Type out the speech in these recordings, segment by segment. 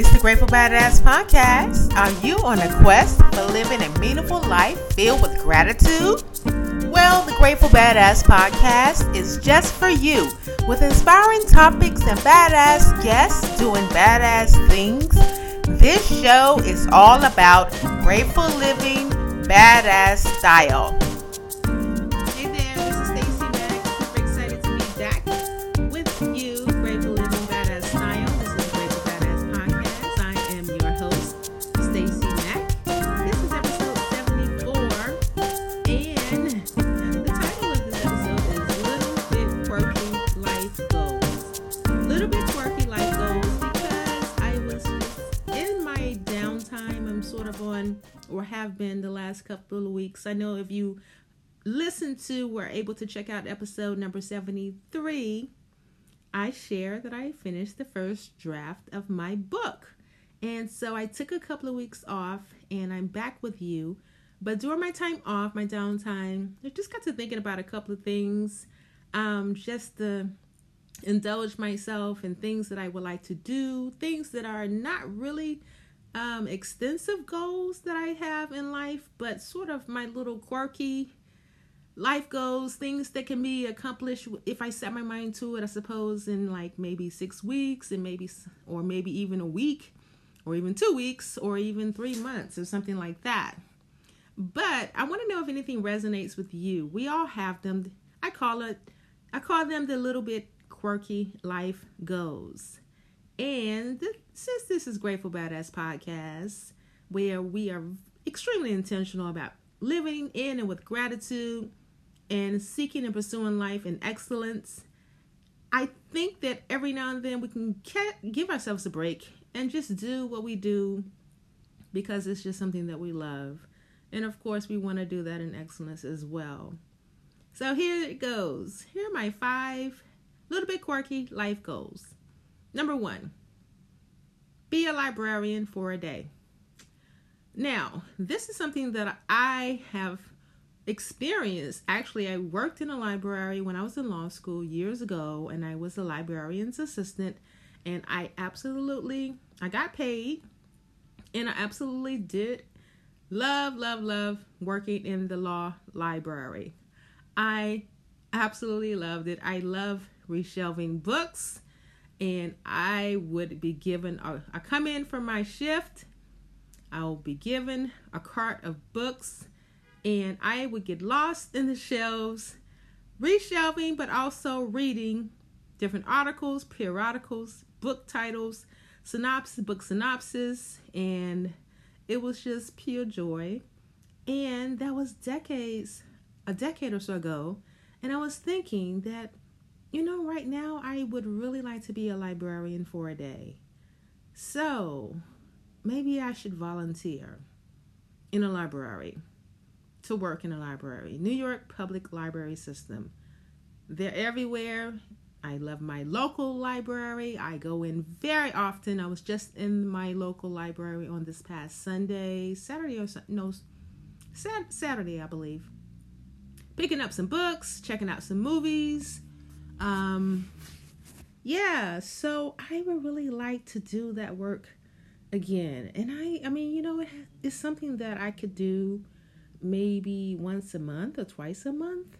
It's the Grateful Badass Podcast. Are you on a quest for living a meaningful life filled with gratitude? Well, the Grateful Badass Podcast is just for you with inspiring topics and badass guests doing badass things. This show is all about grateful living, badass style. Last couple of weeks. I know if you listen to were able to check out episode number 73 i share that i finished the first draft of my book and so i took a couple of weeks off and i'm back with you but during my time off my downtime i just got to thinking about a couple of things um, just to indulge myself in things that i would like to do things that are not really um, extensive goals that i have in life but sort of my little quirky life goals, things that can be accomplished if I set my mind to it. I suppose in like maybe six weeks, and maybe or maybe even a week, or even two weeks, or even three months, or something like that. But I want to know if anything resonates with you. We all have them. I call it. I call them the little bit quirky life goals. And since this is Grateful Badass Podcast, where we are extremely intentional about living in and with gratitude and seeking and pursuing life in excellence, I think that every now and then we can give ourselves a break and just do what we do because it's just something that we love. And of course, we want to do that in excellence as well. So here it goes. Here are my five little bit quirky life goals. Number one, be a librarian for a day. Now, this is something that I have experienced. Actually, I worked in a library when I was in law school years ago, and I was a librarian's assistant. And I absolutely, I got paid, and I absolutely did love, love, love working in the law library. I absolutely loved it. I love reshelving books, and I would be given. A, I come in for my shift. I'll be given a cart of books and I would get lost in the shelves, reshelving, but also reading different articles, periodicals, book titles, synopsis, book synopsis, and it was just pure joy. And that was decades, a decade or so ago. And I was thinking that, you know, right now I would really like to be a librarian for a day. So maybe I should volunteer in a library to work in a library. New York Public Library System. They're everywhere. I love my local library. I go in very often. I was just in my local library on this past Sunday, Saturday or no, Saturday, I believe. Picking up some books, checking out some movies. Um, yeah, so I would really like to do that work again. And I, I mean, you know, it, it's something that I could do maybe once a month or twice a month.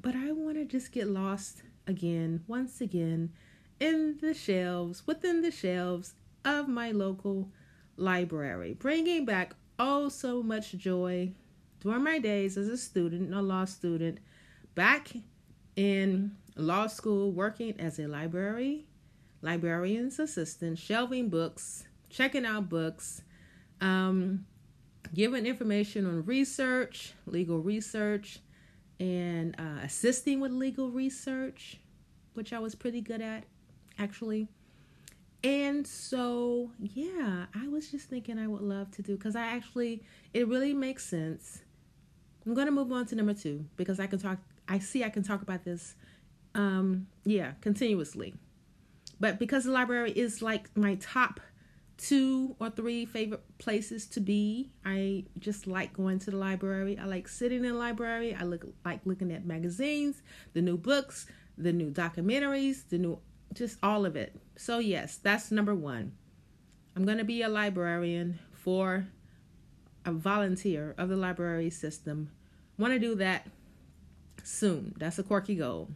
But I want to just get lost again, once again, in the shelves, within the shelves of my local library, bringing back oh so much joy during my days as a student, a law student, back in law school, working as a library, librarian's assistant, shelving books, checking out books, um, giving information on research, legal research, and uh, assisting with legal research, which I was pretty good at, actually. And so, yeah, I was just thinking I would love to do because I actually, it really makes sense. I'm going to move on to number two because I can talk, I see I can talk about this, um, yeah, continuously. But because the library is like my top two or three favorite places to be. I just like going to the library. I like sitting in the library. I look like looking at magazines, the new books, the new documentaries, the new just all of it. So yes, that's number 1. I'm going to be a librarian for a volunteer of the library system. Want to do that soon. That's a quirky goal.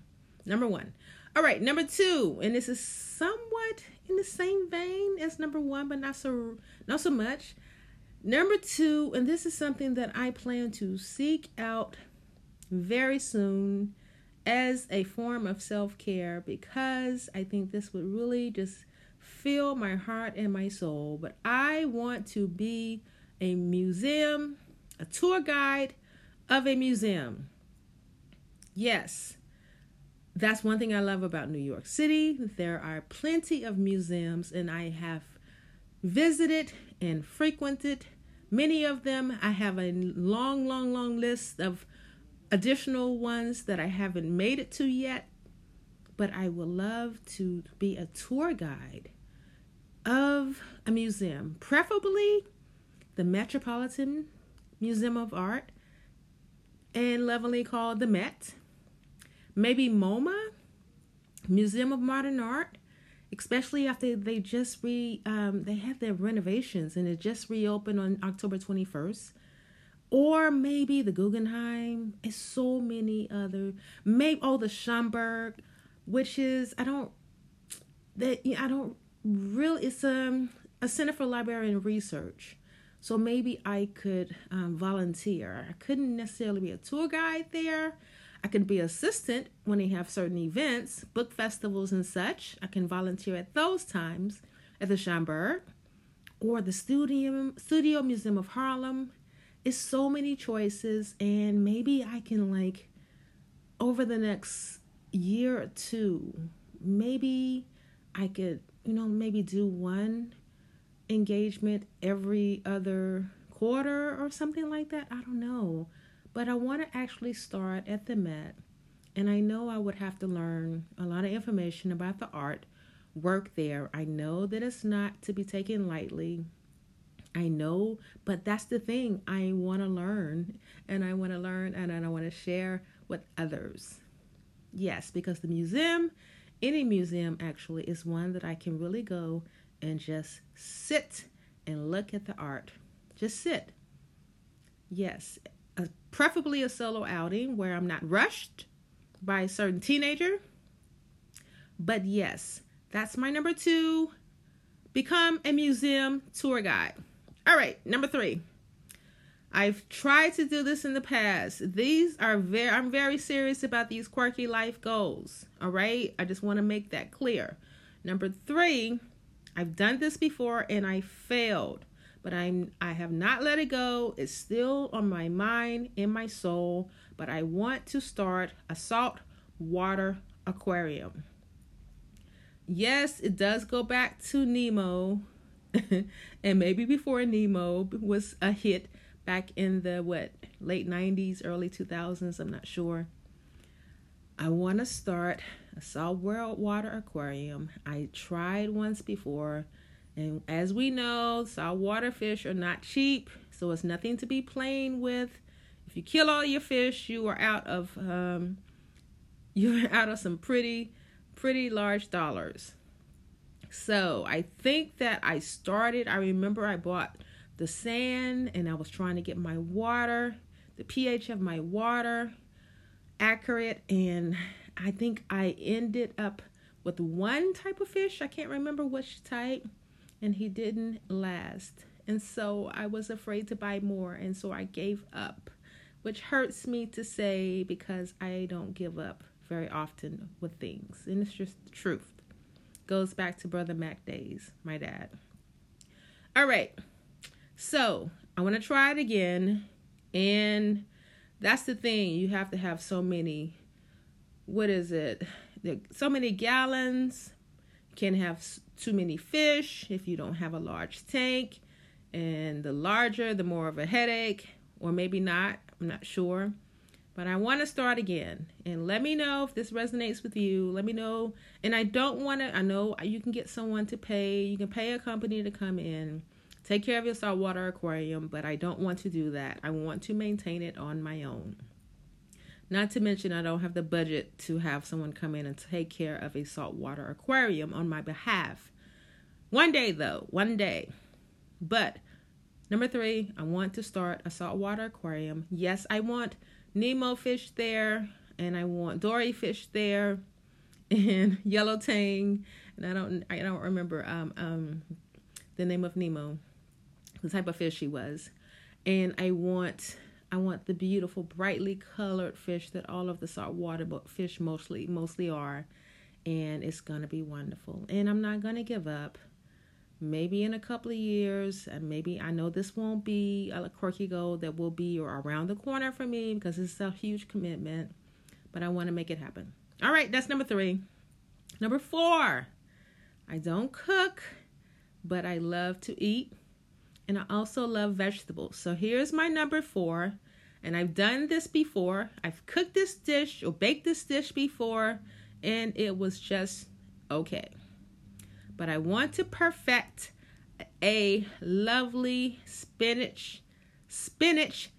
Number one. All right, number two, and this is somewhat in the same vein as number one, but not so not so much. Number two, and this is something that I plan to seek out very soon as a form of self care because I think this would really just fill my heart and my soul. But I want to be a museum, a tour guide of a museum. Yes, that's one thing I love about New York City. There are plenty of museums, and I have visited and frequented many of them. I have a long, long, long list of additional ones that I haven't made it to yet, but I would love to be a tour guide of a museum, preferably the Metropolitan Museum of Art and lovingly called the Met. Maybe MoMA, Museum of Modern Art, especially after they just re um, they had their renovations and it just reopened on October 21st or maybe the Guggenheim. It's so many other. Maybe oh the Schomburg, which is I don't that I don't really. It's um a Center for Library and Research. So maybe I could um, volunteer. I couldn't necessarily be a tour guide there. I can be assistant when they have certain events, book festivals and such. I can volunteer at those times at the Schomburg or the Studio Studio Museum of Harlem. It's so many choices and maybe I can like over the next year or two maybe I could you know maybe do one engagement every other quarter or something like that. I don't know but I want to actually start at the Met and I know I would have to learn a lot of information about the art work there I know that it's not to be taken lightly I know, but that's the thing. I want to learn and I want to learn and I want to share with others. Yes, because the museum, any museum actually, is one that I can really go and just sit and look at the art. Just sit. Yes, preferably a solo outing where I'm not rushed by a certain teenager. But yes, that's my number two. Become a museum tour guide. All right, number three. I've tried to do this in the past. These are very, I'm very serious about these quirky life goals. All right, I just want to make that clear. Number three, I've done this before and I failed, but I'm, I have not let it go. It's still on my mind, in my soul, but I want to start a salt water aquarium. Yes, it does go back to Nemo and maybe before Nemo was a hit back in the what late 90s, early 2000s, I'm not sure. I want to start a saltwater aquarium. I tried once before, and as we know, saltwater fish are not cheap, so it's nothing to be playing with. If you kill all your fish, you are out of um, you're out of some pretty pretty large dollars. So I think that I started, I remember I bought the sand and I was trying to get my water, the pH of my water accurate. And I think I ended up with one type of fish. I can't remember which type. And he didn't last. And so I was afraid to buy more. And so I gave up, which hurts me to say because I don't give up very often with things. And it's just the truth goes back to Brother Mack days, my dad. All right. So I want to try it again. And that's the thing. You have to have so many, what is it? So many gallons. Can't have too many fish if you don't have a large tank. And the larger, the more of a headache. Or maybe not. I'm not sure. But I want to start again. And let me know if this resonates with you. Let me know. And I don't want to, I know you can get someone to pay, you can pay a company to come in, take care of your saltwater aquarium, but I don't want to do that. I want to maintain it on my own. Not to mention, I don't have the budget to have someone come in and take care of a saltwater aquarium on my behalf. One day, though, one day. But number three, I want to start a saltwater aquarium. Yes, I want Nemo fish there, and I want Dory fish there, and yellow tang, and I don't, I don't remember um um the name of Nemo, the type of fish he was, and I want I want the beautiful, brightly colored fish that all of the saltwater fish mostly mostly are, and it's gonna be wonderful. And I'm not gonna give up. Maybe in a couple of years, and maybe I know this won't be a quirky goal that will be or around the corner for me because it's a huge commitment, but I want to make it happen. All right, that's number three. Number four, I don't cook, but I love to eat and I also love vegetables. So here's my number four. And I've done this before. I've cooked this dish or baked this dish before, and it was just okay. But I want to perfect a lovely spinach spinach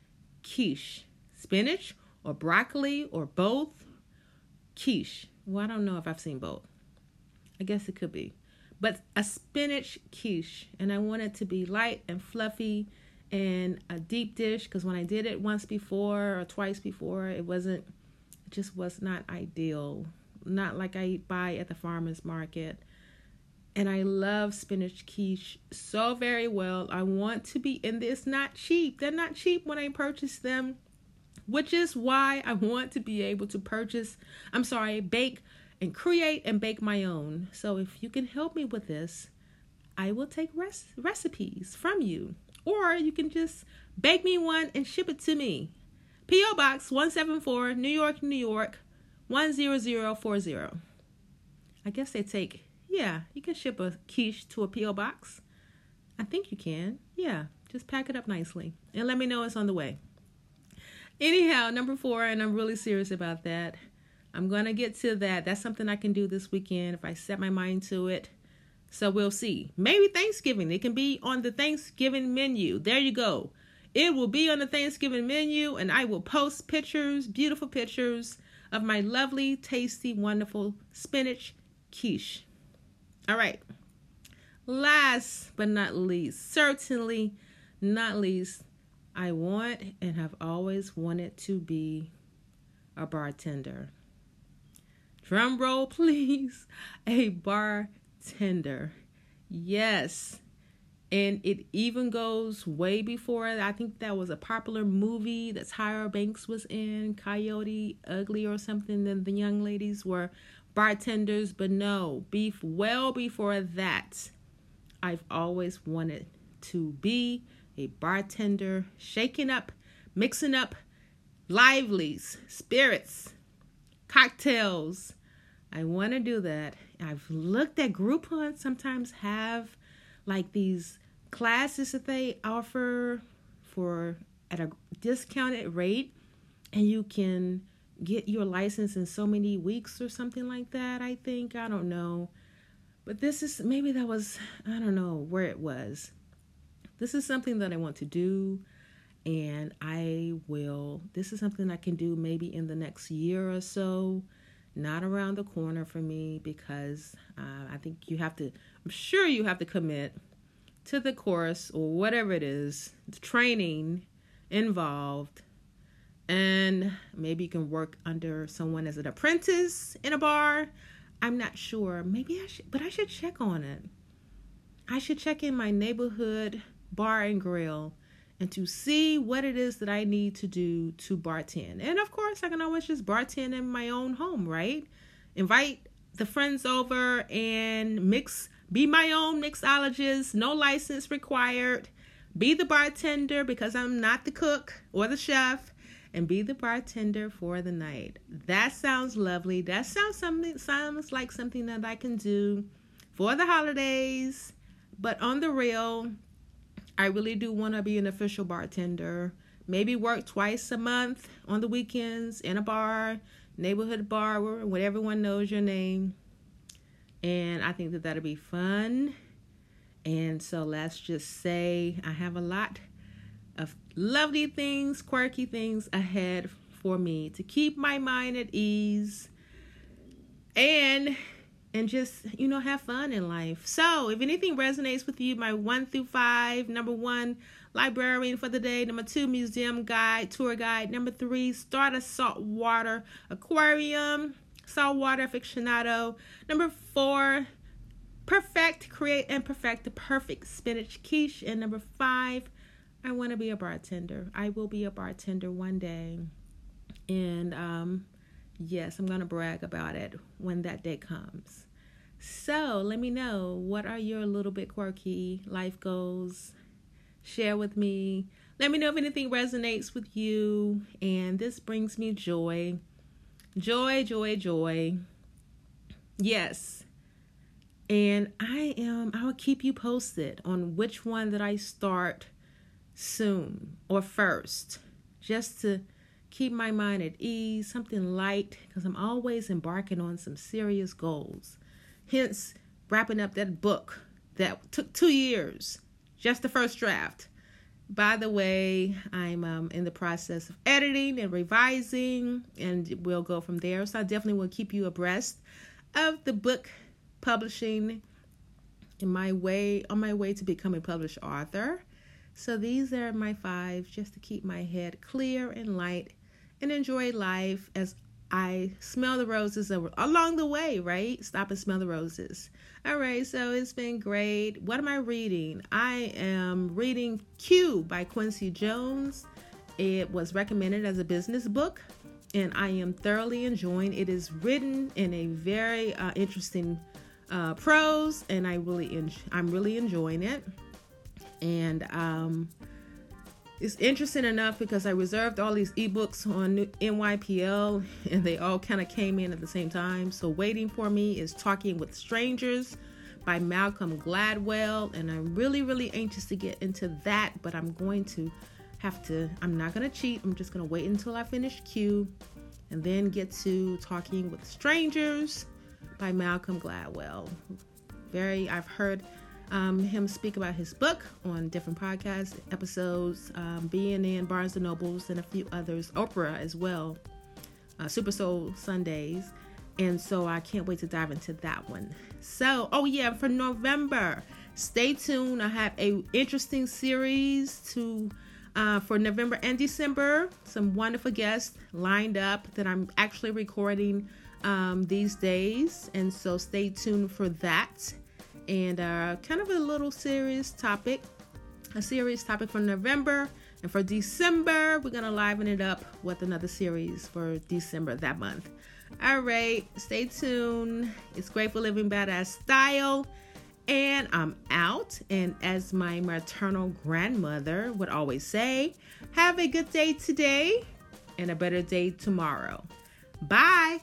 quiche. Spinach or broccoli or both quiche. Well, I don't know if I've seen both. I guess it could be but a spinach quiche. And I want it to be light and fluffy and a deep dish because when I did it once before or twice before, it wasn't, it just was not ideal. Not like I buy at the farmer's market. And I love spinach quiche so very well. I want to be in this. Not cheap. They're not cheap when I purchase them, which is why I want to be able to purchase, I'm sorry, bake and create and bake my own. So if you can help me with this, I will take res- recipes from you. Or you can just bake me one and ship it to me. P.O. Box 174, New York, New York 10040. I guess they take, yeah, you can ship a quiche to a P.O. Box. I think you can. Yeah, just pack it up nicely and let me know it's on the way. Anyhow, number four, and I'm really serious about that. I'm going to get to that. That's something I can do this weekend if I set my mind to it. So we'll see. Maybe Thanksgiving. It can be on the Thanksgiving menu. There you go. It will be on the Thanksgiving menu, and I will post pictures, beautiful pictures of my lovely, tasty, wonderful spinach quiche. All right. Last but not least, certainly not least, I want and have always wanted to be a bartender drum roll please, a bartender. Yes. And it even goes way before. I think that was a popular movie that Tyra Banks was in, Coyote Ugly or something. Then the young ladies were bartenders, but no, beef well before that. I've always wanted to be a bartender, shaking up, mixing up livelies, spirits, cocktails, I want to do that. I've looked at Groupon sometimes have like these classes that they offer for at a discounted rate and you can get your license in so many weeks or something like that, I think. I don't know. But this is maybe that was I don't know where it was. This is something that I want to do and I will this is something I can do maybe in the next year or so not around the corner for me because uh, I think you have to, I'm sure you have to commit to the course or whatever it is, the training involved. And maybe you can work under someone as an apprentice in a bar. I'm not sure. Maybe I should, but I should check on it. I should check in my neighborhood bar and grill and to see what it is that I need to do to bartend. And of course, I can always just bartend in my own home, right? Invite the friends over and mix, be my own mixologist, no license required. Be the bartender because I'm not the cook or the chef, and be the bartender for the night. That sounds lovely. That sounds something sounds like something that I can do for the holidays. But on the real, I really do want to be an official bartender. Maybe work twice a month on the weekends in a bar, neighborhood bar where everyone knows your name. And I think that that'll be fun. And so let's just say I have a lot of lovely things, quirky things ahead for me to keep my mind at ease and and just you know have fun in life. So if anything resonates with you my one through five number one librarian for the day number two museum guide tour guide number three start a saltwater aquarium saltwater aficionado number four perfect create and perfect the perfect spinach quiche and number five i want to be a bartender. I will be a bartender one day. And um yes, I'm going to brag about it when that day comes. So let me know what are your little bit quirky life goals. Share with me. Let me know if anything resonates with you. And this brings me joy. Joy, joy, joy. Yes. And I am, I will keep you posted on which one that I start soon or first, just to keep my mind at ease, something light, because I'm always embarking on some serious goals. Hence, wrapping up that book that took two years, just the first draft. By the way, I'm um, in the process of editing and revising, and we'll go from there. So I definitely will keep you abreast of the book publishing in my way on my way to become a published author. So these are my five just to keep my head clear and light and enjoy life as I smell the roses along the way, right? Stop and smell the roses. All right, so it's been great. What am I reading? I am reading Q by Quincy Jones. It was recommended as a business book, and I am thoroughly enjoying. It is written in a very uh, interesting uh, prose, and I really, en- I'm really enjoying it. And um, it's interesting enough because I reserved all these ebooks on NYPL and they all kind of came in at the same time. So, waiting for me is Talking with Strangers by Malcolm Gladwell. And I'm really, really anxious to get into that, but I'm going to have to, I'm not going to cheat. I'm just going to wait until I finish Q and then get to Talking with Strangers by Malcolm Gladwell. Very, I've heard um, him speak about his book on different podcast episodes, um, being in Barnes and Nobles and a few others, Oprah as well, uh, Super Soul Sundays. And so I can't wait to dive into that one. So, oh yeah, for November, stay tuned. I have a interesting series to uh, for November and December. Some wonderful guests lined up that I'm actually recording um, these days, and so stay tuned for that and uh, kind of a little serious topic, a serious topic for November. And for December, we're going to liven it up with another series for December that month. All right, stay tuned. It's Grateful Living Badass Style. And I'm out. And as my maternal grandmother would always say, have a good day today and a better day tomorrow. Bye.